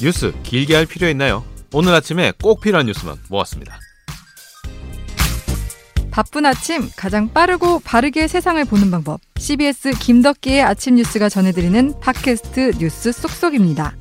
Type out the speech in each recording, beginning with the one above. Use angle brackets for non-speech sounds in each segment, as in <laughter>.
뉴스 길게 할 필요 있나요? 오늘 아침에 꼭 필요한 뉴스만 모았습니다. 바쁜 아침 가장 빠르고 바르게 세상을 보는 방법. CBS 김덕기의 아침 뉴스가 전해드리는 팟캐스트 뉴스 쏙쏙입니다.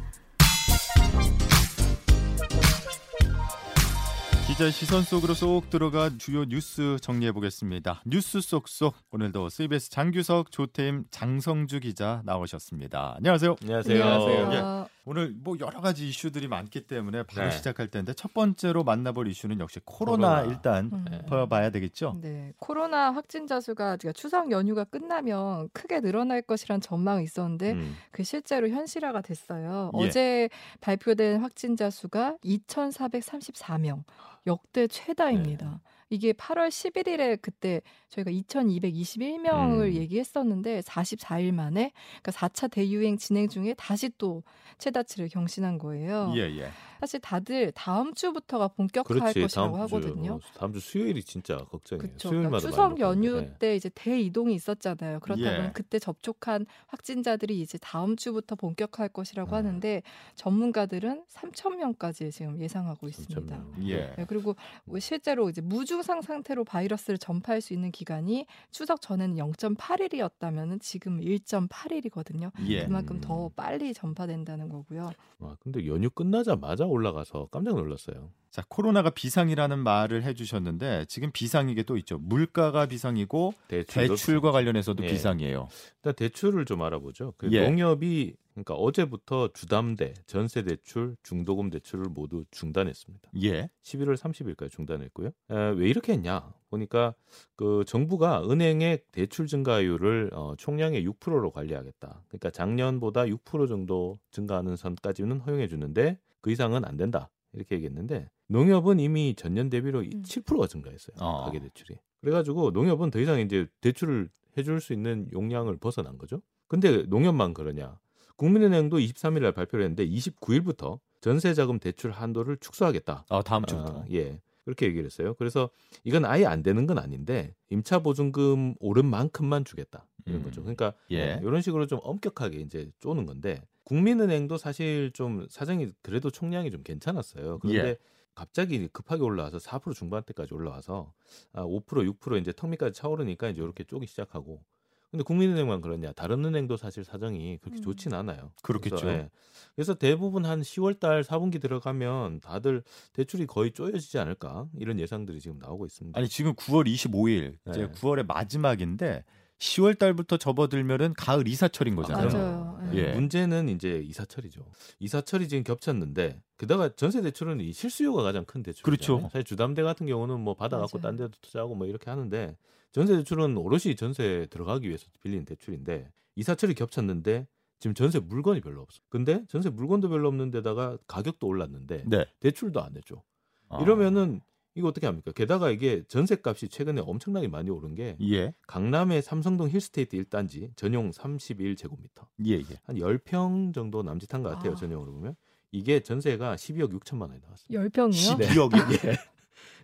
기자 시선 속으로 쏙 들어가 주요 뉴스 정리해 보겠습니다. 뉴스 쏙쏙 오늘도 CBS 장규석 조태임 장성주 기자 나오셨습니다. 안녕하세요. 안녕하세요. 안녕하세요. 오늘 뭐 여러 가지 이슈들이 많기 때문에 바로 네. 시작할 텐데 첫 번째로 만나볼 이슈는 역시 코로나, 코로나. 일단 음. 네. 짚어봐야 되겠죠. 네, 코로나 확진자 수가 지금 추석 연휴가 끝나면 크게 늘어날 것이란 전망이 있었는데 음, 그 실제로 현실화가 됐어요. 예. 어제 발표된 확진자 수가 2,434명, 역대 최다입니다. 네. 이게 8월 11일에 그때 저희가 2,221명을 음. 얘기했었는데 44일 만에 그러니까 4차 대유행 진행 중에 다시 또 최 다치를 경신한 거예요. 예, 예. 사실 다들 다음 주부터가 본격화할 그렇지. 것이라고 다음 주 하거든요. 어, 다음 주 수요일이 진짜 걱정이에요. 그렇죠. 수요일마다 추석 연휴 먹거든요. 때 이제 대이동이 있었잖아요. 그렇다 예. 보면 그때 접촉한 확진자들이 이제 다음 주부터 본격화할 것이라고 아. 하는데 전문가들은 3천 명까지 지금 예상하고 있습니다. 3,000명. 예. 네, 그리고 뭐 실제로 이제 무증상 상태로 바이러스를 전파할 수 있는 기간이 추석 전에는 0.8일이었다면 지금 1.8일이거든요. 예. 그만큼 음. 더 빨리 전파된다는 거고 요. 와, 근데 연휴 끝나자마자 올라가서 깜짝 놀랐어요. 자, 코로나가 비상이라는 말을 해주셨는데 지금 비상이 게 또 있죠. 물가가 비상이고 대출과 관련해서도 예. 비상이에요. 일단 대출을 좀 알아보죠. 그 예. 농협이 그러니까 어제부터 주담대, 전세 대출, 중도금 대출을 모두 중단했습니다. 예. 11월 30일까지 중단했고요. 에, 왜 이렇게 했냐? 보니까 그 정부가 은행의 대출 증가율을 어, 총량의 6%로 관리하겠다. 그러니까 작년보다 6% 정도 증가하는 선까지는 허용해 주는데 그 이상은 안 된다. 이렇게 얘기했는데 농협은 이미 전년 대비로 음. 7%가 증가했어요. 어. 가계 대출이. 그래가지고 농협은 더 이상 이제 대출을 해줄 수 있는 용량을 벗어난 거죠. 근데 농협만 그러냐? 국민은행도 23일 날 발표를 했는데 29일부터 전세자금 대출 한도를 축소하겠다. 아, 다음 주부터. 아, 예. 그렇게 얘기를 했어요. 그래서 이건 아예 안 되는 건 아닌데 임차 보증금 오른 만큼만 주겠다. 이런 음. 거죠. 그러니까 예. 이런 식으로 좀 엄격하게 이제 쪼는 건데 국민은행도 사실 좀 사정이 그래도 총량이 좀 괜찮았어요. 그런데 예. 갑자기 급하게 올라와서 4% 중반대까지 올라와서 아, 5% 6% 이제 턱밑까지 차오르니까 이제 이렇게 쪼기 시작하고 근데 국민은행만 그러냐 다른 은행도 사실 사정이 그렇게 음. 좋진 않아요. 그렇겠죠. 그래서, 예. 그래서 대부분 한 10월달 4분기 들어가면 다들 대출이 거의 쪼여지지 않을까 이런 예상들이 지금 나오고 있습니다. 아니 지금 9월 25일 이제 네. 9월의 마지막인데 10월 달부터 접어들면은 가을 이사철인 거잖아요. 맞아요. 예. 예. 문제는 이제 이사철이죠. 이사철이 지금 겹쳤는데 게다가 전세 대출은 이 실수요가 가장 큰 대출. 그렇죠. 사실 주담대 같은 경우는 뭐 받아갖고 맞아요. 딴 데도 투자하고 뭐 이렇게 하는데 전세 대출은 오롯이 전세 들어가기 위해서 빌린 대출인데 이사철이 겹쳤는데 지금 전세 물건이 별로 없어. 근데 전세 물건도 별로 없는데다가 가격도 올랐는데 네. 대출도 안 해줘. 아. 이러면은 이거 어떻게 합니까? 게다가 이게 전세 값이 최근에 엄청나게 많이 오른 게 예. 강남의 삼성동 힐스테이트 1단지 전용 31제곱미터. 예, 예. 한 10평 정도 남짓한 것 같아요. 아. 전용으로 보면. 이게 전세가 12억 6천만 원이 나왔어요. 10평이요? 12억이 예.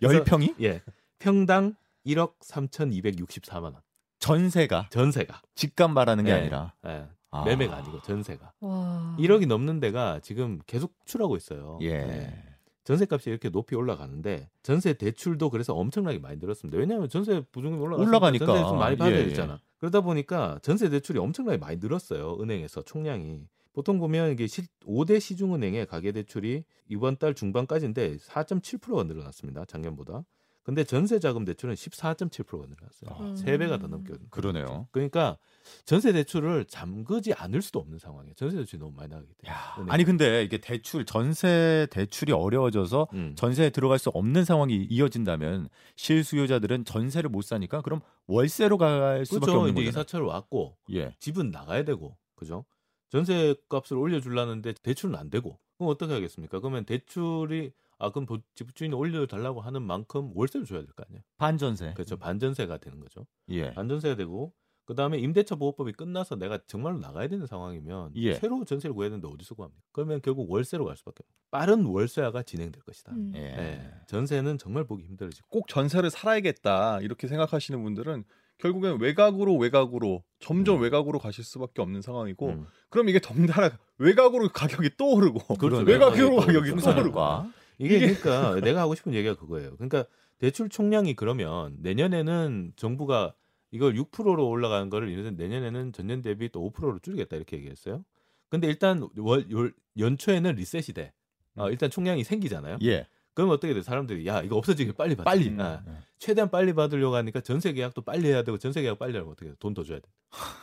<laughs> 10평이 예. 평당 1억 3,264만 원. 전세가 전세가. 집값 말하는 게 예. 아니라 예. 아. 매매가 아니고 전세가. 와. 1억이 넘는 데가 지금 계속 출하고 있어요. 예. 예. 전세값이 이렇게 높이 올라가는데 전세 대출도 그래서 엄청나게 많이 늘었습니다. 왜냐하면 전세 보증금이 올라가니까 올라가니까. 전세 많이 받아야 예, 예. 되잖아. 그러다 보니까 전세 대출이 엄청나게 많이 늘었어요. 은행에서 총량이. 보통 보면 이게 시, 5대 시중은행의 가계 대출이 이번 달 중반까지인데 4.7%가 늘어났습니다. 작년보다. 근데 전세 자금 대출은 14.7%가 늘어났어요. 음. 세 배가 더 넘게. 그러네요. 그러니까 전세 대출을 잠그지 않을 수도 없는 상황이에요. 전세 대출이 너무 많이 나가기 때문에. 야, 은행. 아니 근데 이게 대출 전세 대출이 어려워져서 음. 전세에 들어갈 수 없는 상황이 이어진다면 실수요자들은 전세를 못 사니까 그럼 월세로 갈 수밖에 그렇죠. 없는 거잖아요. 이사철 왔고 예. 집은 나가야 되고 그죠? 전세 값을 올려주려는데 대출은 안 되고 그럼 어떻게 하겠습니까? 그러면 대출이 아 그럼 도- 집주인이 올려달라고 하는 만큼 월세를 줘야 될 거 아니에요? 반전세. 그렇죠. 반전세가 되는 거죠. 예. 반전세가 되고 그 다음에 임대차 보호법이 끝나서 내가 정말로 나가야 되는 상황이면 예. 새로 전세를 구해야 되는데 어디서 구합니까? 그러면 결국 월세로 갈 수밖에 없어요. 빠른 월세화가 진행될 것이다. 음. 예. 예. 전세는 정말 보기 힘들어지고 꼭 전세를 살아야겠다 이렇게 생각하시는 분들은 결국엔 외곽으로 외곽으로 점점 음. 외곽으로 가실 수밖에 없는 상황이고 음. 그럼 이게 덩달아 외곽으로 가격이 또 오르고 그렇죠. 외곽으로 가격이 또. 오르고 과 이게, 그러니까 <laughs> 내가 하고 싶은 얘기가 그거예요. 그러니까 대출 총량이 그러면 내년에는 정부가 이걸 6%로 올라가는 거를 내년에는 전년 대비 또 5%로 줄이겠다 이렇게 얘기했어요. 근데 일단 월, 월- 연초에는 리셋이 돼. 어, 일단 총량이 생기잖아요. 예. 그럼 어떻게 돼? 사람들이 야 이거 없어지게 빨리 받자. 빨리. 음. 아, 최대한 빨리 받으려고 하니까 전세 계약도 빨리 해야 되고 전세 계약 빨리 하면 어떻게 돼? 돈 더 줘야 돼.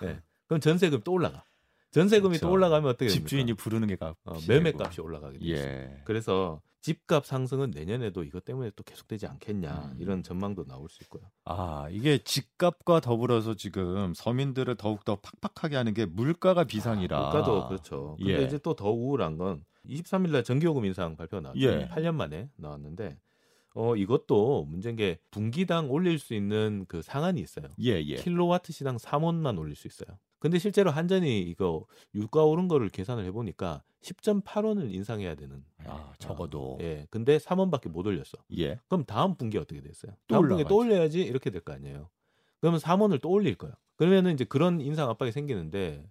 예. 그럼 전세금 또 올라가. 전세금이 그렇죠. 또 올라가면 어떻게 됩니까? 집주인이 부르는 게 값. 어, 매매값이 올라가게 돼. 예. 그래서 집값 상승은 내년에도 이것 때문에 또 계속되지 않겠냐 음. 이런 전망도 나올 수 있고요. 아, 이게 집값과 더불어서 지금 서민들을 더욱 더 팍팍하게 하는 게 물가가 비상이라. 물가도 그렇죠. 근데 예. 이제 또 더 우울한 건 23일 날 전기요금 인상 발표가 나왔죠. 예. 8년 만에 나왔는데 어 이것도 문제인 게 분기당 올릴 수 있는 그 상한이 있어요. 예, 예. 킬로와트 시당 3원만 올릴 수 있어요. 근데 실제로 한전이 이거 유가 오른 거를 계산을 해 보니까 10.8원을 인상해야 되는. 아, 적어도. 어, 예. 근데 3원밖에 못 올렸어. 예. 그럼 다음 분기 어떻게 됐어요? 또 다음 분기 또. 올려야지 이렇게 될 거 아니에요. 그러면 3원을 또 올릴 거예요. 그러면은 이제 그런 인상 압박이 생기는데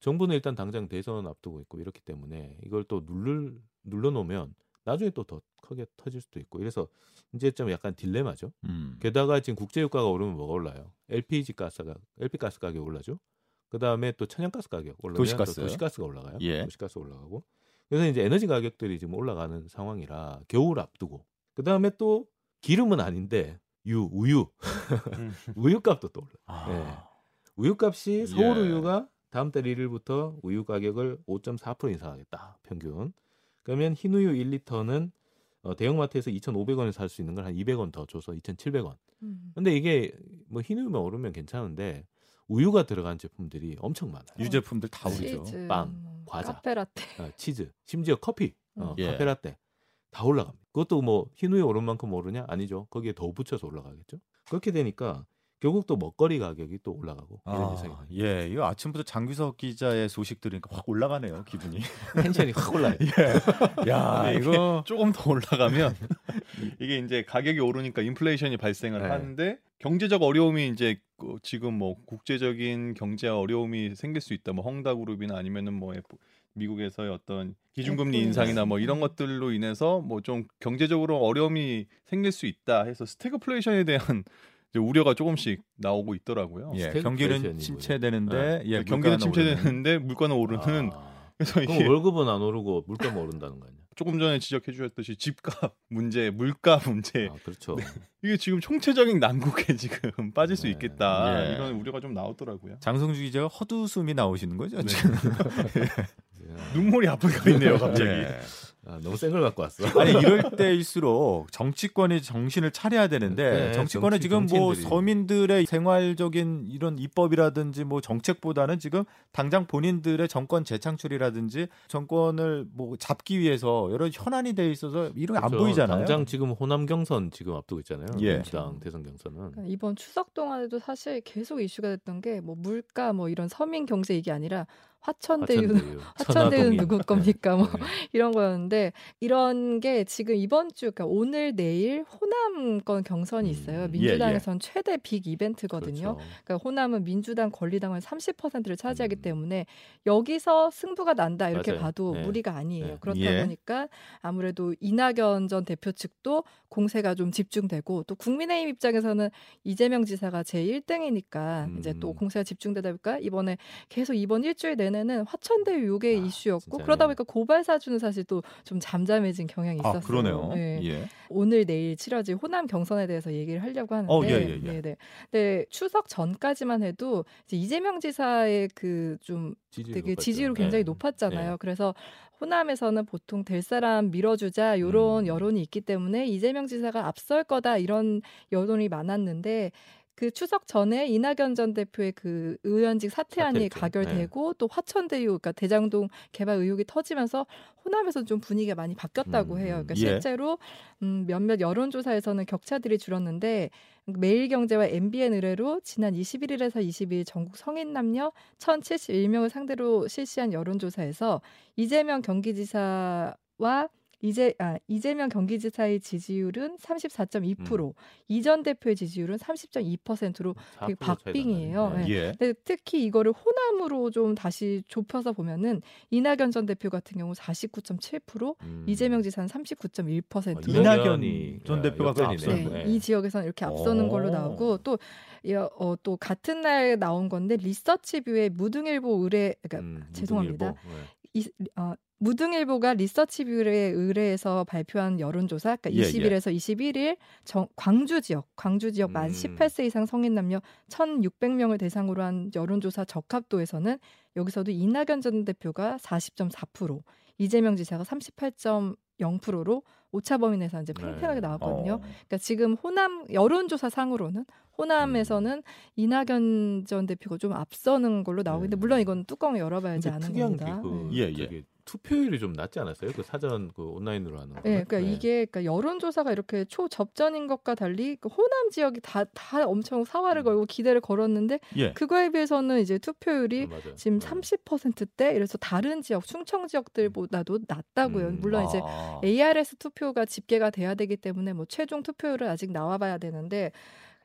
정부는 일단 당장 대선 앞두고 있고 이렇기 때문에 이걸 또 누를 눌러 놓으면 나중에 또 더 크게 터질 수도 있고 이래서 이제 좀 약간 딜레마죠. 음. 게다가 지금 국제 유가가 오르면 뭐가 올라요? LPG 가스가 LP 가스 가격 올라죠. 그 다음에 또 천연가스 가격 올라면 도시가스. 또 도시가스가 올라가요. 예. 도시가스 올라가고. 그래서 이제 에너지 가격들이 지금 올라가는 상황이라 겨울 앞두고. 그 다음에 또 기름은 아닌데 유 우유 음. <laughs> 우유 값도 또 올라. 아. 예. 우유 값이 서울 예. 우유가 다음 달 1일부터 우유 가격을 5.4% 인상하겠다. 평균. 그러면 흰 우유 1리터는 어, 대형마트에서 2,500원에 살 수 있는 걸 한 200원 더 줘서 2,700원. 음. 근데 이게 뭐 흰 우유만 오르면 괜찮은데 우유가 들어간 제품들이 엄청 많아요. 유제품들 다 오르죠. 치즈, 빵, 뭐 과자. 카페라떼. 아, 치즈, 심지어 커피, 어, 예. 카페라떼 다 올라갑니다. 그것도 뭐 흰 우유 오른 만큼 오르냐? 아니죠. 거기에 더 붙여서 올라가겠죠. 그렇게 되니까 결국 또 먹거리 가격이 또 올라가고 이런 아, 예, 이거 아침부터 장규석 기자의 소식 들으니까 확 올라가네요, 기분이. <laughs> 텐션이 확 올라요. <laughs> 야, <laughs> 근데 이게 이거 조금 더 올라가면 이게 이제 가격이 오르니까 인플레이션이 발생을 네. 하는데 경제적 어려움이 이제 그 지금 뭐 국제적인 경제 어려움이 생길 수 있다. 뭐 헝다그룹이나 아니면은 뭐 미국에서의 어떤 기준금리 FOMC. 인상이나 뭐 이런 것들로 인해서 뭐 좀 경제적으로 어려움이 생길 수 있다 해서 스태그플레이션에 대한 <laughs> 이제 우려가 조금씩 나오고 있더라고요. 예, 경기는 뭐예요? 침체되는데 예, 경기는. 침체되는데 물가는 오르는 아, <laughs> 그래서 이게 그럼 월급은 안 오르고 물가만 오른다는 거 아니야? 조금 전에 지적해 주셨듯이 집값 <laughs> 문제, 물가 문제 아, 그렇죠. 이게 지금 총체적인 난국에 <laughs> 지금 빠질 수 네. 있겠다 예. 이런 우려가 좀 나오더라고요. 장성주 기자가 헛웃음이 나오시는 거죠? 네. 지금? <laughs> 눈물이 아프게 있네요 갑자기. 예. 아, 너무 센 걸 갖고 왔어. <laughs> 아니 이럴 때일수록 정치권이 정신을 차려야 되는데 네, 정치권은 정치- 지금 뭐 정치인들이. 서민들의 생활적인 이런 입법이라든지 뭐 정책보다는 지금 당장 본인들의 정권 재창출이라든지 정권을 뭐 잡기 위해서 여러 현안이 돼 있어서 이런 게안 그렇죠. 보이잖아요. 당장 지금 호남 경선 지금 앞두고 있잖아요. 예. 민주당 대선 경선은. 그러니까 이번 추석 동안에도 사실 계속 이슈가 됐던 게 뭐 물가 뭐 이런 서민 경제 이게 아니라 <laughs> 화천대유는 화천대유, 화천대유는 천화동인. 누구 겁니까? 뭐 네. <laughs> 이런 거였는데 이런 게 지금 이번 주 그러니까 오늘 내일 호남권 경선이 있어요. 음, 민주당에선 최대 빅 이벤트거든요. 그렇죠. 그러니까 호남은 민주당 권리당을 30%를 차지하기 음. 때문에 여기서 승부가 난다 이렇게 맞아요. 봐도 네. 무리가 아니에요. 네. 그렇다 예. 보니까 아무래도 이낙연 전 대표 측도 공세가 좀 집중되고 또 국민의힘 입장에서는 이재명 지사가 제 1등이니까 이제 또 음. 공세가 집중되다 보니까 이번에 계속 이번 일주일 내 내는 화천대유 요게 아, 이슈였고 진짜요? 그러다 보니까 고발 사주는 사실 또 좀 잠잠해진 경향이 아 있었어요. 그러네요. 네. 예. 오늘 내일 치러질 호남 경선에 대해서 얘기를 하려고 하는데 어, 예, 예, 예. 네네. 근데 추석 전까지만 해도 이제 이재명 지사의 그좀 지지율 되게 높았죠. 지지율 굉장히 네. 높았잖아요. 네. 그래서 호남에서는 보통 될 사람 밀어주자 요런 음. 여론이 있기 때문에 이재명 지사가 앞설 거다 이런 여론이 많았는데 그 추석 전에 이낙연 전 대표의 그 의원직 사퇴안이 사퇴했죠. 가결되고 또 화천대유 그러니까 대장동 개발 의혹이 터지면서 호남에서 좀 분위기가 많이 바뀌었다고 음, 해요. 그러니까 예. 실제로 음, 몇몇 여론조사에서는 격차들이 줄었는데 매일경제와 MBN 의뢰로 지난 21일에서 22일 전국 성인 남녀 1,071명을 상대로 실시한 여론조사에서 이재명 경기지사와 이재 아, 이재명 경기지사의 지지율은 34.2%, 이전 대표의 지지율은 30.2%로 되게 4% 차이가 박빙이에요. 네. 예. 근데 특히 이거를 호남으로 좀 다시 좁혀서 보면은 이낙연 전 대표 같은 경우 49.7%, 음. 이재명 지사는 39.1%. 어, 이낙연 전 야, 대표가 그. 앞서는 네, 거예요. 이 지역에서는 이렇게 앞서는 오. 걸로 나오고 또, 이, 어, 또 같은 날 나온 건데 리서치뷰의 무등일보 의뢰 그러니까 음, 죄송합니다. 무등일보. 네. 이, 어, 무등일보가 리서치뷰에 의뢰해서 발표한 여론조사, 그러니까 예, 예. 20일에서 21일 정, 광주 지역, 광주 지역 만 음. 18세 이상 성인 남녀 1,600명을 대상으로 한 여론조사 적합도에서는 여기서도 이낙연 전 대표가 40.4%, 이재명 지사가 38.0%로 오차 범위 내에서 이제 팽팽하게 네. 나왔거든요. 어. 그러니까 지금 호남 여론조사 상으로는 호남에서는 이낙연 전 대표가 좀 앞서는 걸로 나오고 있는데 네. 물론 이건 뚜껑을 열어봐야지 아는 특이한 겁니다. 게 그, 네. 예, 예. 투표율이 좀 낮지 않았어요? 그 사전 그 온라인으로 하는 거. 네, 그러니까 이게 그러니까 여론조사가 이렇게 초접전인 것과 달리 그 호남 지역이 다 다 엄청 사활을 음. 걸고 기대를 걸었는데 예. 그거에 비해서는 이제 투표율이 맞아요. 지금 네. 30%대 이래서 다른 지역 충청 지역들보다도 낮다고요. 음. 물론 이제 아. ARS 투표가 집계가 돼야 되기 때문에 뭐 최종 투표율은 아직 나와봐야 되는데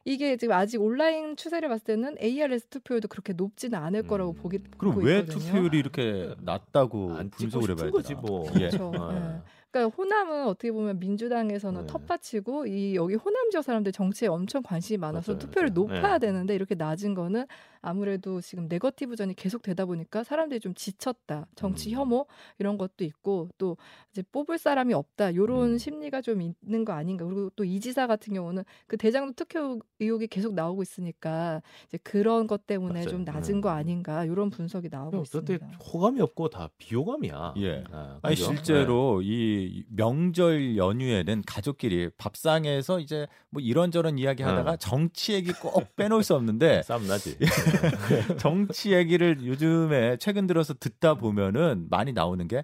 이게 지금 아직 온라인 추세를 봤을 때는 ARS 투표율도 그렇게 높지는 않을 거라고 음. 보기 그럼 보고 왜 있거든요. 투표율이 이렇게 낮다고 분석을 해봐야 되나? 뭐. 예. 그렇죠. 어. 네. 그러니까 호남은 어떻게 보면 민주당에서는 네. 텃밭이고 이 여기 호남 지역 사람들 정치에 엄청 관심이 많아서 맞아요, 맞아요. 높아야 네. 되는데 이렇게 낮은 거는 아무래도 지금 네거티브전이 계속 되다 보니까 사람들이 좀 지쳤다. 정치 음. 혐오 이런 것도 있고 또 이제 뽑을 사람이 없다. 요런 음. 심리가 좀 있는 거 아닌가. 그리고 또 이 지사 같은 경우는 그 대장동 특혜 의혹이 계속 나오고 있으니까 이제 그런 것 때문에 맞아요. 좀 낮은 음. 거 아닌가. 요런 분석이 나오고 그때 있습니다. 호감이 없고 다 비호감이야. 예. 아, 아니 그죠? 실제로 이 명절 연휴에는 가족끼리 밥상에서 이제 뭐 이런저런 이야기하다가 어. 정치 얘기 꼭 빼놓을 수 네. 없는데 <laughs> 싸움 나지. <laughs> 정치 얘기를 요즘에 최근 들어서 듣다 보면은 많이 나오는 게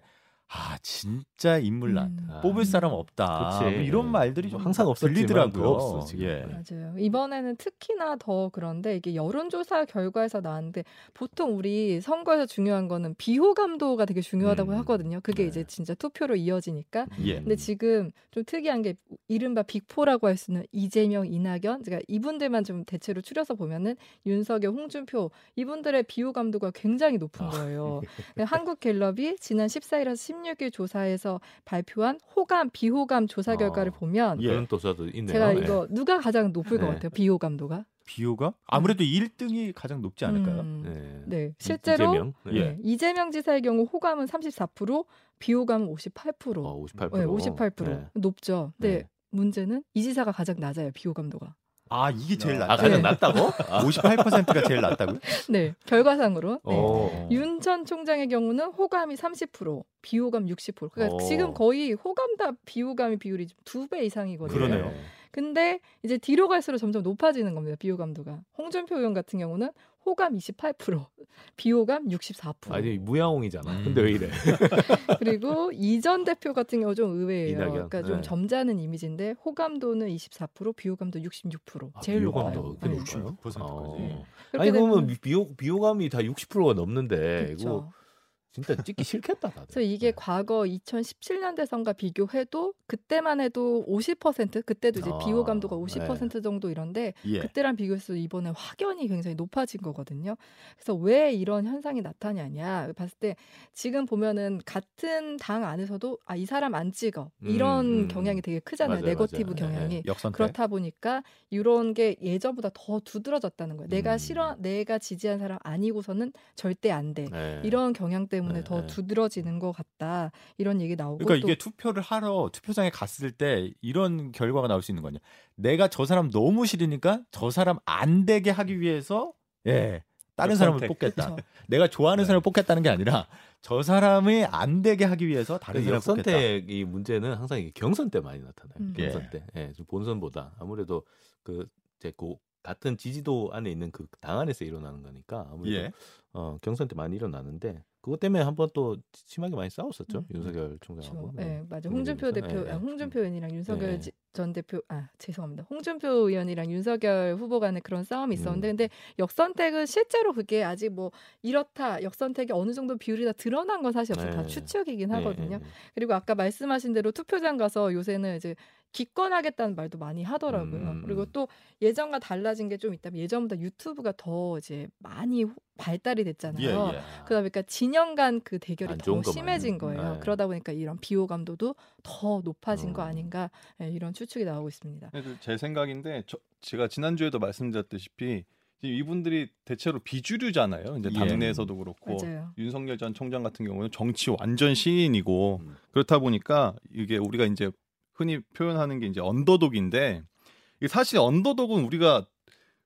아 진짜 인물난 음. 아. 뽑을 사람 없다 그치. 뭐 이런 말들이 좀 항상 없어, 지금. 예. 맞아요. 이번에는 특히나 더 그런데 이게 여론조사 결과에서 나왔는데 보통 우리 선거에서 중요한 거는 비호감도가 되게 중요하다고 음. 하거든요. 그게 네. 이제 진짜 투표로 이어지니까. 예. 근데 지금 좀 특이한 게 이른바 빅포라고 할수 있는 이재명, 이낙연, 그러니까 이분들만 좀 대체로 추려서 보면은 윤석열, 홍준표 이분들의 비호감도가 굉장히 높은 아. 거예요. <laughs> 한국갤럽이 지난 14일에서 16일 조사에서 발표한 호감, 비호감 조사 결과를 어. 보면 예. 그런 또사도 있네요. 제가 예. 이거 누가 가장 높을 것 네. 같아요? 비호감도가? 비호감 아무래도 1등이 가장 높지 않을까요? 음, 네. 네, 실제로 이재명? 네. 예. 네, 이재명 지사의 경우 호감은 34%, 비호감은 58%. 어, 58%. 네, 58% 네. 높죠. 근데 네. 문제는 이 지사가 가장 낮아요. 비호감도가. 아 이게 제일 아, 낮다. 아, 가장 네. 낮다고? 58%가 제일 낮다고요? <laughs> 네, 결과상으로. 네. 어. 윤전 총장의 경우는 호감이 30%, 비호감 60%. 그러니까 어. 지금 거의 호감다 비호감의 비율이 두 배 이상이거든요. 그러네요. 근데 이제 뒤로 갈수록 점점 높아지는 겁니다. 비호감도가. 홍준표 의원 같은 경우는 호감 28%, <laughs> 비호감 64%. 아니 무야홍이잖아. 음. 근데 왜 이래? <laughs> 그리고 이전 대표 같은 경우 좀 의외예요. 이낙연. 그러니까 좀 네. 점잖은 이미지인데 호감도는 24%, 비호감도 66%. 아, 제일 비호감도 높아요. 그게 네. 높아요? 66% 어. 까지. 그렇게 아니 그러면 비호, 비호감이 다 60%가 넘는데 그쵸. 이거 진짜 찍기 싫겠다 다들. 그래서 이게 네. 과거 2017년 대선과 비교해도 그때만 해도 50% 그때도 이제 아, 비호 감도가 50% 정도 이런데 예. 그때랑 비교해서 이번에 확연히 굉장히 높아진 거거든요. 그래서 왜 이런 현상이 나타나냐 봤을 때 지금 보면은 같은 당 안에서도 아 이 사람 안 찍어 이런 음, 음. 경향이 되게 크잖아요. 맞아요, 네거티브 맞아요. 경향이. 네. 역선택. 그렇다 보니까 이런 게 예전보다 더 두드러졌다는 거예요. 내가 음. 싫어, 내가 지지한 사람 아니고서는 절대 안 돼. 네. 이런 경향 때문에 네, 더 네. 두드러지는 것 같다. 이런 얘기 나오고 그러니까 또 이게 투표를 하러 투표장에 갔을 때 이런 결과가 나올 수 있는 거냐. 내가 저 사람 너무 싫으니까 저 사람 안 되게 하기 위해서 예. 다른 사람을 역선택. 뽑겠다. 그쵸. 내가 좋아하는 네. 사람을 뽑겠다는 게 아니라 저 사람이 안 되게 하기 위해서 다른 그 사람을 뽑겠다. 역선택이 문제는 항상 이게 경선 때 많이 나타나요. 음. 경선 때, 예, 좀 본선보다 아무래도 그 이제 그 같은 지지도 안에 있는 그 당 안에서 일어나는 거니까 아무래도 예. 어, 경선 때 많이 일어나는데 그것 때문에 한 번 또 심하게 많이 싸웠었죠 음. 윤석열 총장하고. 네, 맞아. 홍준표. 대표, 예, 아, 예. 홍준표 의원이랑 윤석열 네. 지- 전 대표 아 죄송합니다. 홍준표 의원이랑 윤석열 후보 간의 그런 싸움이 있었는데 음. 근데 역선택은 실제로 그게 아직 뭐 이렇다 역선택이 어느 정도 비율이 다 드러난 건 사실 없어요. 다 네. 추측이긴 네, 하거든요. 네, 네. 그리고 아까 말씀하신 대로 투표장 가서 요새는 이제 기권하겠다는 말도 많이 하더라고요. 음. 그리고 또 예전과 달라진 게 좀 있다면 예전보다 유튜브가 더 이제 많이 호- 발달이 됐잖아요. 예, 예. 그러다 보니까 진영 간 그 대결이 안더 심해진 것만. 거예요. 네. 그러다 보니까 이런 비호감도도 더 높아진 거 음. 아닌가 예, 이런 추측이 나오고 있습니다. 그래도 제 생각인데 저, 제가 지난주에도 말씀드렸다시피 지금 이분들이 대체로 비주류잖아요. 이제 예. 당내에서도 그렇고 맞아요. 윤석열 전 총장 같은 경우는 정치 완전 신인이고 음. 그렇다 보니까 이게 우리가 이제 흔히 표현하는 게 이제 언더독인데 사실 언더독은 우리가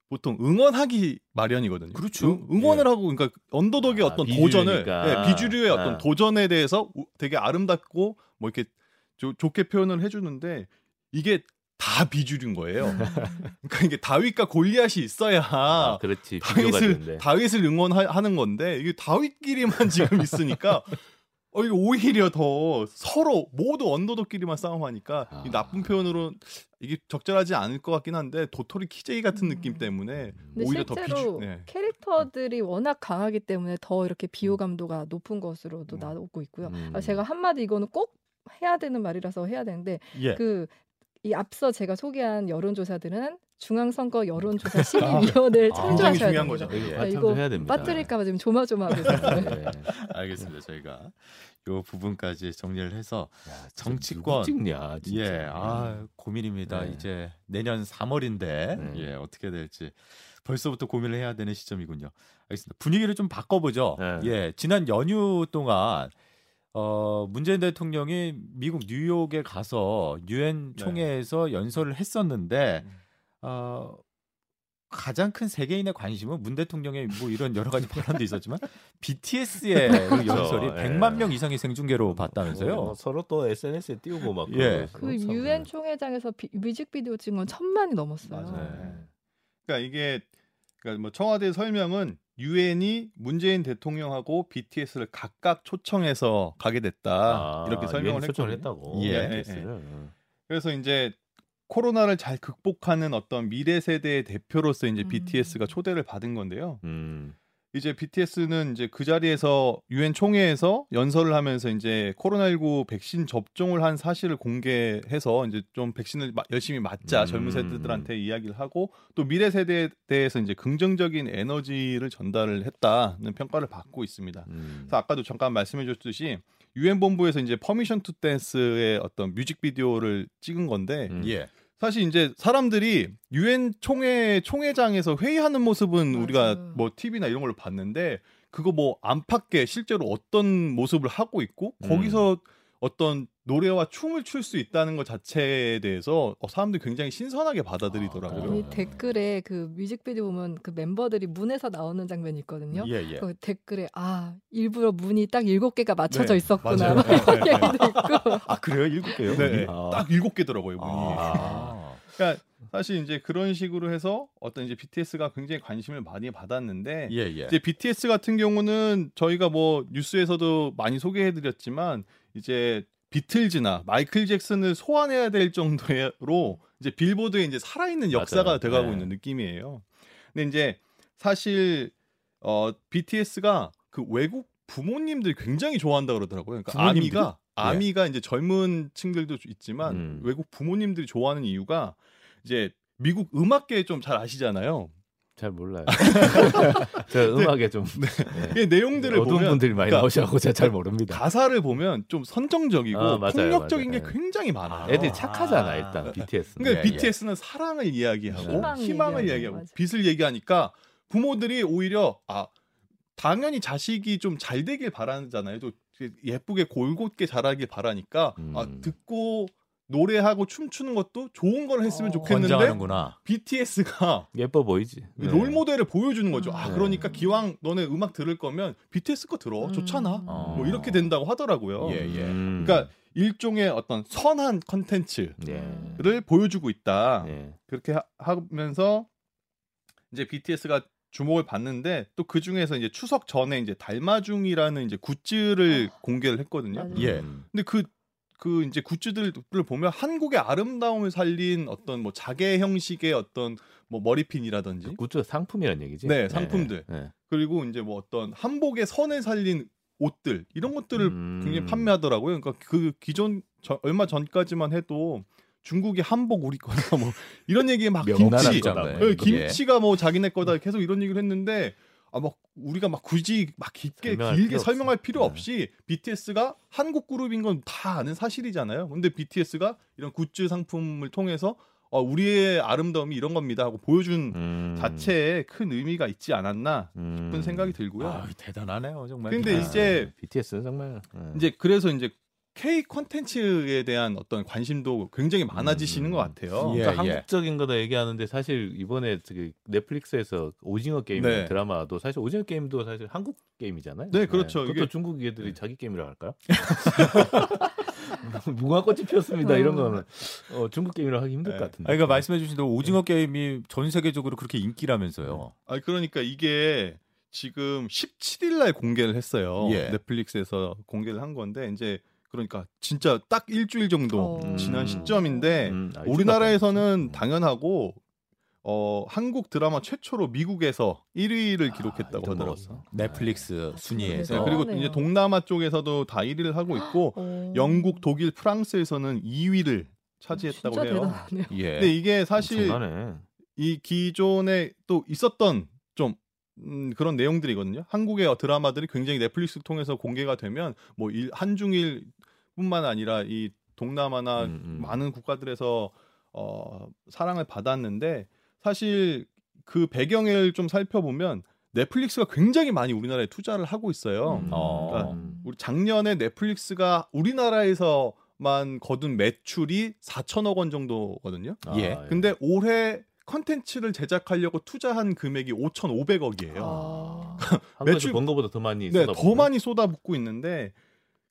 보통 응원하기 마련이거든요. 그렇죠. 응, 원을 예. 하고 그러니까 언더독의 아, 어떤 비주류니까. 도전을 예, 비주류의 어떤 아. 도전에 대해서 우- 되게 아름답고 뭐 이렇게 조- 좋게 표현을 해주는데 이게 다 비주류인 거예요. <laughs> 그러니까 이게 다윗과 골리앗이 있어야 아, 그렇지 다윗을 다윗을 응원하는 건데 이게 다윗끼리만 <laughs> 지금 있으니까 어 이거 오히려 더 서로 모두 언더독끼리만 싸움하니까 아. 이 나쁜 표현으로 이게 적절하지 않을 것 같긴 한데 도토리 키제이 같은 느낌 음. 때문에 근데 오히려 더 실제로 비주 네. 캐릭터들이 워낙 강하기 때문에 더 이렇게 비호감도가 높은 것으로도 음. 나오고 있고요. 음. 아, 제가 한마디 이거는 꼭 해야 되는 말이라서 해야 되는데 예. 그 이 앞서 제가 소개한 여론조사들은 중앙선거 여론조사 <laughs> 심의위원회를 아, 참조하셔야 굉장히 중요한 됩니다. 거죠. 이거 아, 발전도 이거 해야 됩니다. 빠뜨릴까봐 지금 조마조마하고 있어요. 네. <laughs> 알겠습니다. 저희가 요 부분까지 정리를 해서 야, 정치권. 찍냐. 예, 아 고민입니다. 네. 이제 내년 3월인데 네. 예 어떻게 될지 벌써부터 고민을 해야 되는 시점이군요. 알겠습니다. 분위기를 좀 바꿔보죠. 네. 예, 지난 연휴 동안 어, 문재인 대통령이 미국 뉴욕에 가서 유엔 네. 총회에서 연설을 했었는데 음. 어, 가장 큰 세계인의 관심은 문 대통령의 뭐 이런 여러 가지 발언도 있었지만 <laughs> BTS의 그 연설이 예. 100만 명 이상이 생중계로 봤다면서요. 뭐 서로 또 SNS에 띄우고 막 예. 그 참, 유엔 총회장에서 비- 뮤직비디오 찍은 건 천만이 넘었어요. 맞아요. 네. 그러니까 이게 그러니까 뭐 청와대 설명은 유엔이 문재인 대통령하고 BTS를 각각 초청해서 가게 됐다 아, 이렇게 설명을 유엔이 초청을 했거든요. 했다고. 예. BTS를. 그래서 이제 코로나를 잘 극복하는 어떤 미래 세대의 대표로서 이제 음. BTS가 초대를 받은 건데요. 음. 이제 BTS는 이제 그 자리에서 유엔 총회에서 연설을 하면서 이제 코로나19 백신 접종을 한 사실을 공개해서 이제 좀 백신을 마- 열심히 맞자 음. 젊은 세대들한테 이야기를 하고 또 미래 세대에 대해서 이제 긍정적인 에너지를 전달을 했다는 평가를 받고 있습니다. 음. 그래서 아까도 잠깐 말씀해 줬듯이 유엔 본부에서 이제 Permission to Dance의 어떤 뮤직비디오를 찍은 건데 음. 예. 사실 이제 사람들이 유엔 총회 총회장에서 회의하는 모습은 맞아요. 우리가 뭐 TV나 이런 걸로 봤는데 그거 뭐 안팎에 실제로 어떤 모습을 하고 있고 음. 거기서 어떤 노래와 춤을 출 수 있다는 것 자체에 대해서 어, 사람들이 굉장히 신선하게 받아들이더라고요. 아, 이 댓글에 그 뮤직비디오 보면 그 멤버들이 문에서 나오는 장면이 있거든요. 예, 예. 그 댓글에 아 일부러 문이 딱 일곱 개가 맞춰져 네, 있었구나 <laughs> 이런. 얘기도 있고 <laughs> 아 그래요? 일곱 개요? 네, 아. 딱 일곱 개더라고요 문이. 아. 그러니까 사실 이제 그런 식으로 해서 어떤 이제 BTS가 굉장히 관심을 많이 받았는데 예, 예. 이제 BTS 같은 경우는 저희가 뭐 뉴스에서도 많이 소개해드렸지만 이제 비틀즈나 마이클 잭슨을 소환해야 될 정도로 이제 빌보드에 이제 살아있는 역사가 맞아요. 돼가고 네. 있는 느낌이에요. 근데 이제 사실 어 BTS가 그 외국 부모님들이 굉장히 좋아한다 그러더라고요. 그러니까 부모님들이? 아미가 예. 아미가 이제 젊은 층들도 있지만 음. 외국 부모님들이 좋아하는 이유가 이제 미국 음악계 좀 잘 아시잖아요. 잘 몰라요. <laughs> 저 음악에 좀 네. 이 내용들을 어두운 보면 분들이 많이 그러니까 나오셔서 제가 잘 모릅니다. 가사를 보면 좀 선정적이고 아, 맞아요, 폭력적인 맞아요. 게 굉장히 많아요. 애들이 아. 착하잖아 일단 BTS. 그러니까 예, 예. BTS는 사랑을 이야기하고 희망 희망을 이야기하고 맞아. 빛을 얘기하니까 부모들이 오히려 아 당연히 자식이 좀 잘 되길 바라잖아요. 또 예쁘게 골곧게 자라길 바라니까 아, 음. 듣고 노래하고 춤추는 것도 좋은 걸 했으면 어. 좋겠는데 권장하는구나. BTS가 예뻐 보이지. 네. 롤 모델을 보여주는 거죠. 아 네. 그러니까 기왕 너네 음악 들을 거면 BTS 거 들어 음. 좋잖아. 어. 뭐 이렇게 된다고 하더라고요. 예, 예. 음. 그러니까 일종의 어떤 선한 컨텐츠를 예. 보여주고 있다. 예. 그렇게 하- 하면서 이제 BTS가 주목을 받는데 또 그 중에서 이제 추석 전에 이제 달마중이라는 이제 굿즈를 공개를 했거든요. 맞아요. 예. 음. 근데 그 그 이제 굿즈들을 보면 한국의 아름다움을 살린 어떤 뭐 자개 형식의 어떤 뭐 머리핀이라든지 굿즈 상품이란 얘기지. 네, 상품들. 네. 그리고 이제 뭐 어떤 한복의 선을 살린 옷들 이런 것들을 음. 굉장히 판매하더라고요. 그러니까 그 기존 저- 얼마 전까지만 해도 중국이 한복 우리 거다 뭐 이런 얘기에 막 김치. 네. 예, 예. 김치가 뭐 자기네 거다 계속 이런 얘기를 했는데 아 막 우리가 막 굳이 막 깊게 설명할 길게 필요 설명할 없어. 필요 네. 없이 BTS가 한국 그룹인 건 다 아는 사실이잖아요. 근데 BTS가 이런 굿즈 상품을 통해서 어, 우리의 아름다움이 이런 겁니다 하고 보여준 음. 자체에 큰 의미가 있지 않았나 음. 싶은 생각이 들고요. 아, 대단하네요, 정말. 근데 아, 이제 BTS는 정말 네. 이제 그래서 이제 K 콘텐츠에 대한 어떤 관심도 굉장히 많아지시는 음. 것 같아요. 예, 그러니까 예. 한국적인 거다 얘기하는데 사실 이번에 저기 넷플릭스에서 오징어 게임 네. 드라마도 사실 오징어 게임도 사실 한국 게임이잖아요. 네, 그렇죠. 그것도 이게- 중국 애들이 네. 자기 게임이라고 할까요? <laughs> 무궁화꽃이 피었습니다. 이런 거는 어, 중국 게임이라고 하기 힘들 네. 것 같은데. 아니, 그러니까 말씀해 주신 대로 오징어 게임이 전 세계적으로 그렇게 인기라면서요. 아 그러니까 이게 지금 17일 날 공개를 했어요. 예. 넷플릭스에서 공개를 한 건데 이제 그러니까 진짜 딱 일주일 정도 어. 지난 음. 시점인데 음, 아, 우리나라에서는 음. 당연하고 어 한국 드라마 최초로 미국에서 1위를 기록했다고 이도 하더라고요. 먹었어. 넷플릭스 순위에서. 네, 어. 그리고. 이제 동남아 쪽에서도 다 1위를 하고 있고 어. 영국, 독일, 프랑스에서는 2위를 차지했다고 진짜 해요. 대단하네요. 예. 근데 이게 사실 장난해. 이 기존에 또 있었던 좀 음, 그런 내용들이거든요. 한국의 드라마들이 굉장히 넷플릭스 통해서 공개가 되면 뭐 일, 한중일뿐만 아니라 이 동남아나 음, 음. 많은 국가들에서 어, 사랑을 받았는데 사실 그 배경을 좀 살펴보면 넷플릭스가 굉장히 많이 우리나라에 투자를 하고 있어요. 음. 어. 그러니까 우리 작년에 넷플릭스가 우리나라에서만 거둔 매출이 4천억 원 정도거든요. 아, 예. 근데 올해 컨텐츠를 제작하려고 투자한 금액이 5,500억이에요. 아. <laughs> 매출- 번 거보다 더 많이 네, 쏟아붓는 더 많이 쏟아붓고 있는데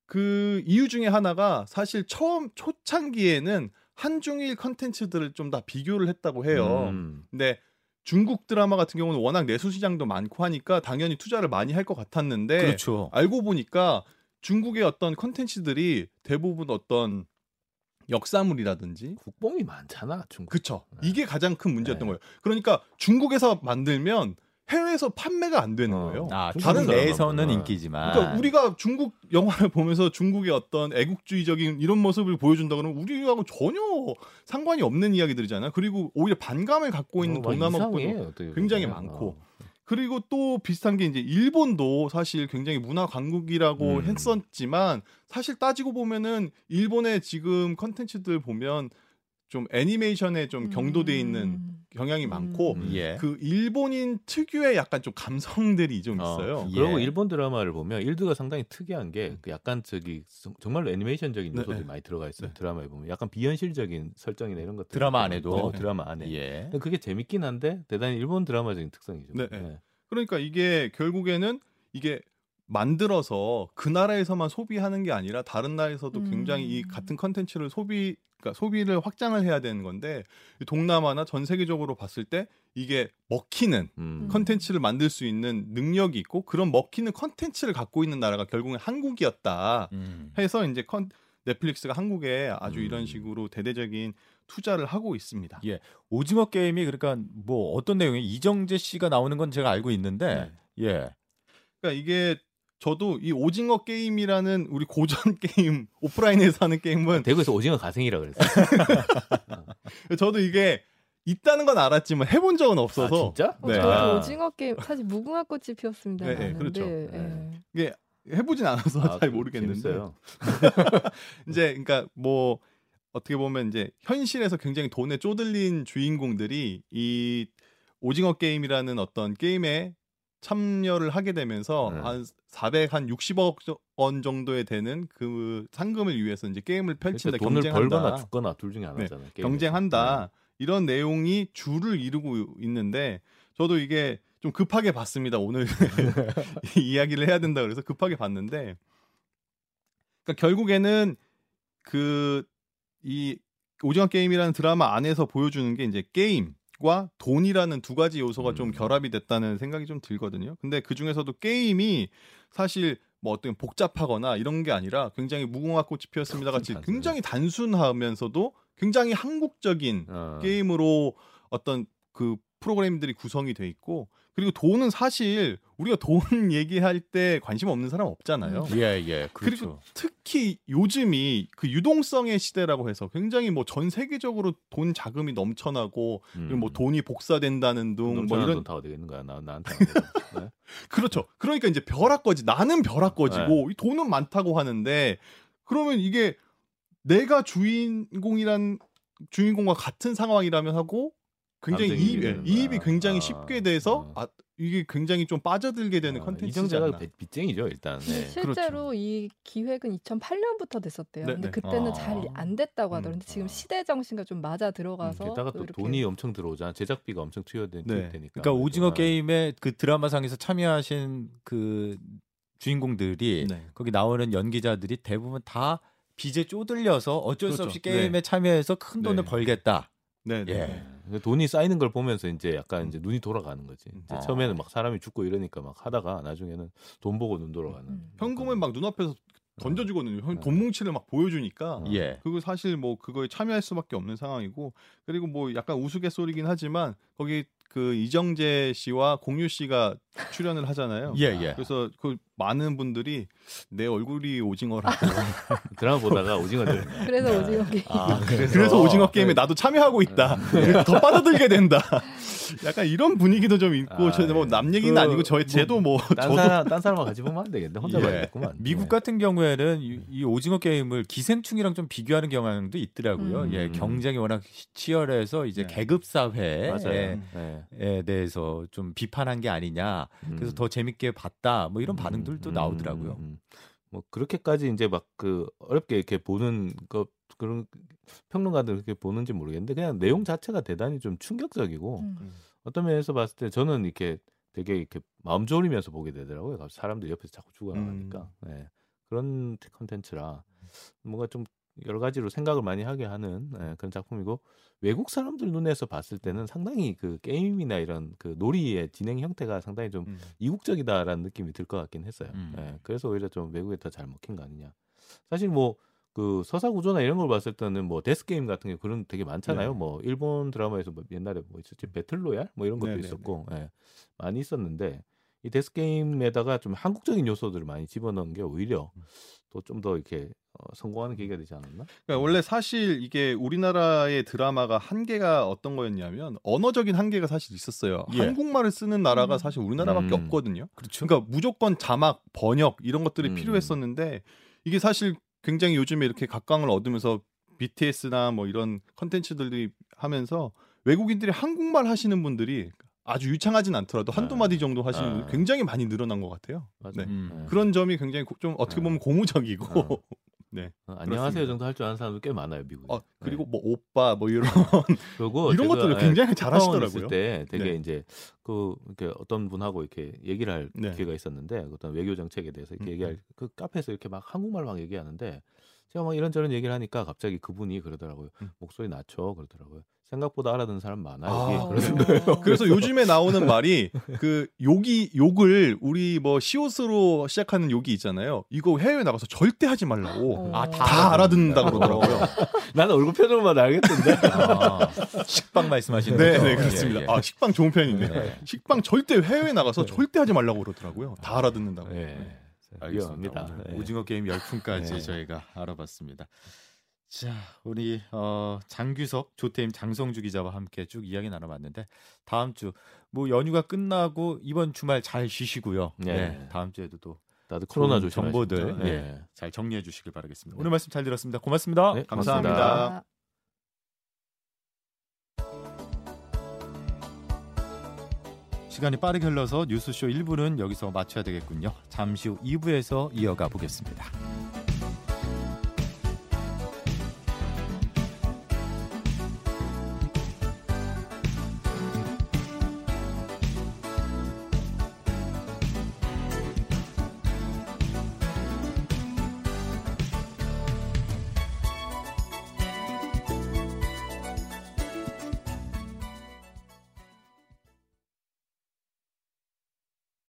그 이유 중에 하나가 사실 처음 초창기에는 한중일 컨텐츠들을 좀 다 비교를 했다고 해요. 음. 근데 중국 드라마 같은 경우는 워낙 내수 시장도 많고 하니까 당연히 투자를 많이 할 것 같았는데 그렇죠. 알고 보니까 중국의 어떤 컨텐츠들이 대부분 어떤 역사물이라든지 국뽕이 많잖아 중국. 그쵸 네. 이게 가장 큰 문제였던 네. 거예요. 그러니까 중국에서 만들면 해외에서 판매가 안 되는 어. 거예요. 아, 다른 내에서는 뭐. 인기지만. 그러니까 우리가 중국 영화를 보면서 중국의 어떤 애국주의적인 이런 모습을 보여준다 그러면 우리하고 전혀 상관이 없는 이야기들이잖아요. 그리고 오히려 반감을 갖고 있는 어, 막 동남아 이상해, 국가도 어떻게 굉장히 보면. 많고. 어. 그리고 또 비슷한 게 이제 일본도 사실 굉장히 문화 강국이라고 음. 했었지만 사실 따지고 보면은 일본의 지금 컨텐츠들 보면 좀 애니메이션에 좀 경도돼 있는 음. 경향이 음. 많고 음. 예. 그 일본인 특유의 약간 좀 감성들이 좀 어, 있어요. 예. 그리고 일본 드라마를 보면 일드가 상당히 특이한 게그 약간 저기 정- 정말로 애니메이션적인 네, 요소들이 네. 많이 들어가 있어요. 네. 드라마에 보면 약간 비현실적인 설정이나 이런 것들 드라마 안에도? 어, 드라마 안에. 예. 그게 재밌긴 한데 대단히 일본 드라마적인 특성이죠. 네, 네. 그러니까 이게 결국에는 이게 만들어서 그 나라에서만 소비하는 게 아니라 다른 나라에서도 음. 굉장히 이 같은 컨텐츠를 소비 그러니까 소비를 확장을 해야 되는 건데 이 동남아나 전 세계적으로 봤을 때 이게 먹히는 음. 컨텐츠를 만들 수 있는 능력이 있고 그런 먹히는 컨텐츠를 갖고 있는 나라가 결국엔 한국이었다 음. 해서 이제 컨 넷플릭스가 한국에 아주 음. 이런 식으로 대대적인 투자를 하고 있습니다. 예. 오징어 게임이 그러니까 뭐 어떤 내용이 이정재 씨가 나오는 건 제가 알고 있는데 예. 그러니까 이게 저도 이 오징어 게임이라는 우리 고전 <laughs> 게임 오프라인에서 하는 게임은 대구에서 오징어 가생이라 그랬어요. <laughs> 저도 이게 있다는 건 알았지만 해본 적은 아, 없어서 진짜? 어, 네. 저도 아. 오징어 게임 사실 무궁화 꽃이 피었습니다. 네, 네, 그렇죠. 예. 이게 해보진 않아서 아, 잘 그- 모르겠는데 재밌어요. <laughs> 이제 그러니까 뭐 어떻게 보면 이제 현실에서 굉장히 돈에 쪼들린 주인공들이 이 오징어 게임이라는 어떤 게임에 참여를 하게 되면서 네. 한 400, 한 60억 원 정도에 되는 그 상금을 위해서 이제 게임을 펼친다, 그러니까 돈을 경쟁한다. 벌거나 죽거나 둘 중에 네, 하나잖아요. 게임에서. 경쟁한다 네. 이런 내용이 줄을 이루고 있는데 저도 이게 좀 급하게 봤습니다 오늘 <laughs> <laughs> 이 이야기를 해야 된다 그래서 급하게 봤는데 그러니까 결국에는 그 이 오징어 게임이라는 드라마 안에서 보여주는 게 이제 게임 과 돈이라는 두 가지 요소가 좀 음. 결합이 됐다는 생각이 좀 들거든요. 근데 그 중에서도 게임이 사실 뭐 어떤 복잡하거나 이런 게 아니라 굉장히 무궁화 꽃이 피었습니다 같이. 굉장히 단순하면서도 굉장히 한국적인 어. 게임으로 어떤 그 프로그램들이 구성이 돼 있고 그리고 돈은 사실 우리가 돈 <laughs> 얘기할 때 관심 없는 사람 없잖아요. 예, 예. 그리고 그렇죠. 특히 요즘이 그 유동성의 시대라고 해서 굉장히 뭐 전 세계적으로 돈 자금이 넘쳐나고 그리고 뭐 돈이 복사된다는 등뭐 이런 돈다 어디 있는 거야? 나 나한테. 네? <laughs> 그렇죠. 그러니까 이제 벼락거지 나는 네. 벼락거지고 이 돈은 많다고 하는데 그러면 이게 내가 주인공이란 주인공과 같은 상황이라면 하고 굉장히 이입, 예. 이입이 굉장히 아, 쉽게 돼서 어. 아 이게 굉장히 좀 빠져들게 되는 않나. 빚- 빚쟁이죠 일단. 네. 실제로 이 기획은 2008년부터 됐었대요. 네, 근데 네. 그때는 아. 잘안 됐다고 음. 하더라고요. 근데 지금 아. 시대 정신과 좀 맞아 들어가서 게다가 또 돈이 엄청 들어오잖아. 제작비가 엄청 투여된 네. 그러니까 오징어 아, 게임의 그 드라마상에서 참여하신 그 주인공들이 네. 거기 나오는 연기자들이 대부분 다 빚에 쪼들려서 어쩔 수 그렇죠. 없이 게임에 네. 참여해서 큰 돈을 네. 벌겠다. 네, 네. 예. 네. 돈이 쌓이는 걸 보면서 이제 약간 이제 눈이 돌아가는 거지. 이제 아. 처음에는 막 사람이 죽고 이러니까 막 하다가 나중에는 돈 보고 눈 돌아가는. 음. 현금을 막 눈앞에서 던져주거든요. 현- 어. 돈 뭉치를 막 보여주니까 어. 예. 그거 사실 뭐 그거에 참여할 수밖에 없는 상황이고 그리고 뭐 약간 우스갯소리긴 하지만 거기 그 이정재 씨와 공유 씨가 출연을 하잖아요. 예, 예. 그래서 그 많은 분들이 내 얼굴이 오징어라고 <laughs> 드라마 보다가 오징어들. 그래서 네. 오징어 게임. 아, 그래서 오징어 게임에 나도 참여하고 있다. 더 빠져들게 된다. 약간 이런 분위기도 좀 있고 아, 저는 예. 뭐남 얘기는 그 아니고 제도 뭐딴 저도 사람 딴 사람과 같이 보면 안 되겠네. 혼자 예. 봐야겠구만. 미국 네. 같은 경우에는 이, 이 오징어 게임을 기생충이랑 좀 비교하는 경향도 있더라고요. 음. 예, 경쟁이 워낙 치열해서 이제 네. 계급 사회에 맞아요. 네. 에 대해서 좀 비판한 게 아니냐. 그래서 음. 더 재밌게 봤다. 뭐 이런 음, 반응들도 음, 나오더라고요. 음, 음. 뭐 그렇게까지 이제 막 그 어렵게 이렇게 보는 것 그런 평론가들 그렇게 보는지 모르겠는데 그냥 내용 자체가 대단히 좀 충격적이고 음. 어떤 면에서 봤을 때 저는 이렇게 되게 이렇게 마음 졸이면서 보게 되더라고요. 사람들이 옆에서 자꾸 죽어나가니까 네. 그런 컨텐츠라 뭔가 좀 여러 가지로 생각을 많이 하게 하는 예, 그런 작품이고 외국 사람들 눈에서 봤을 때는 상당히 그 게임이나 이런 그 놀이의 진행 형태가 상당히 좀 음. 이국적이다라는 느낌이 들 것 같긴 했어요. 음. 예, 그래서 오히려 좀 외국에 더 잘 먹힌 거 아니냐. 사실 뭐 그 서사 구조나 이런 걸 봤을 때는 뭐 death game 같은 게 그런 되게 많잖아요. 네. 뭐 일본 드라마에서 뭐 옛날에 뭐 있었지 Battle Royale 뭐 이런 것도 네, 네, 있었고 예, 많이 있었는데 이 death game에다가 좀 한국적인 요소들을 많이 집어넣은 게 오히려 음. 또좀 더 이렇게 어, 성공하는 계기가 되지 않았나? 그러니까 원래 사실 이게 우리나라의 드라마가 한계가 어떤 거였냐면 언어적인 한계가 사실 있었어요. 예. 한국말을 쓰는 나라가 음. 사실 우리나라밖에 음. 없거든요. 그렇죠. 그러니까 무조건 자막, 번역 이런 것들이 음. 필요했었는데 이게 사실 굉장히 요즘에 이렇게 각광을 얻으면서 BTS나 뭐 이런 컨텐츠들이 하면서 외국인들이 한국말 하시는 분들이 아주 유창하진 않더라도 한두 아. 마디 정도 하시는 아. 분들이 굉장히 많이 늘어난 것 같아요. 네. 음. 예. 그런 점이 굉장히 고- 좀 어떻게 아. 보면 고무적이고 어. 네. 어, 안녕하세요. 정도 할 줄 아는 사람도 꽤 많아요 미국에. 어, 그리고 네. 뭐 오빠 뭐 이런 <laughs> 그리고 이런 것들을 예, 굉장히 잘하시더라고요. 때 되게 네. 이제 그 이렇게 어떤 분하고 이렇게 얘기를 할 네. 기회가 있었는데 어떤 외교 정책에 대해서 이렇게 음, 얘기할 그 카페에서 이렇게 막 한국말 막 얘기하는데 제가 막 이런저런 얘기를 하니까 갑자기 그분이 그러더라고요. 음. 목소리 낮춰 그러더라고요. 생각보다 알아듣는 사람 많아요. 아. <laughs> 그래서-. 그래서 요즘에 나오는 말이 <laughs> 그 욕이 욕을 우리 뭐 시옷으로 시작하는 욕이 있잖아요. 이거 해외 나가서 절대 하지 말라고. 어. 아, 다 알아듣는다 그러더라고요. <laughs> 나는 얼굴 표정만 알겠던데. 아, 식빵 말씀하시는 네, 거죠? 네, 그렇습니다. 예, 예. 아, 식빵 좋은 편이네요. 네. 식빵 절대 해외 나가서 절대 하지 말라고 그러더라고요. 다 알아듣는다고. 네. 알겠습니다. 오늘 네. 오징어 게임 열풍까지 네. 저희가 알아봤습니다. 자, 우리 어, 장규석, 조태임, 장성주 기자와 함께 쭉 이야기 나눠봤는데 다음 주 뭐 연휴가 끝나고 이번 주말 잘 쉬시고요. 네. 네, 다음 주에도 또 다들 코로나 조심하시고. 정보들 네. 예, 잘 정리해 주시길 바라겠습니다. 네. 오늘 말씀 잘 들었습니다. 고맙습니다. 네, 감사합니다. 시간이 빠르게 흘러서 뉴스쇼 1부는 여기서 마쳐야 되겠군요. 잠시 후 2부에서 이어가 보겠습니다.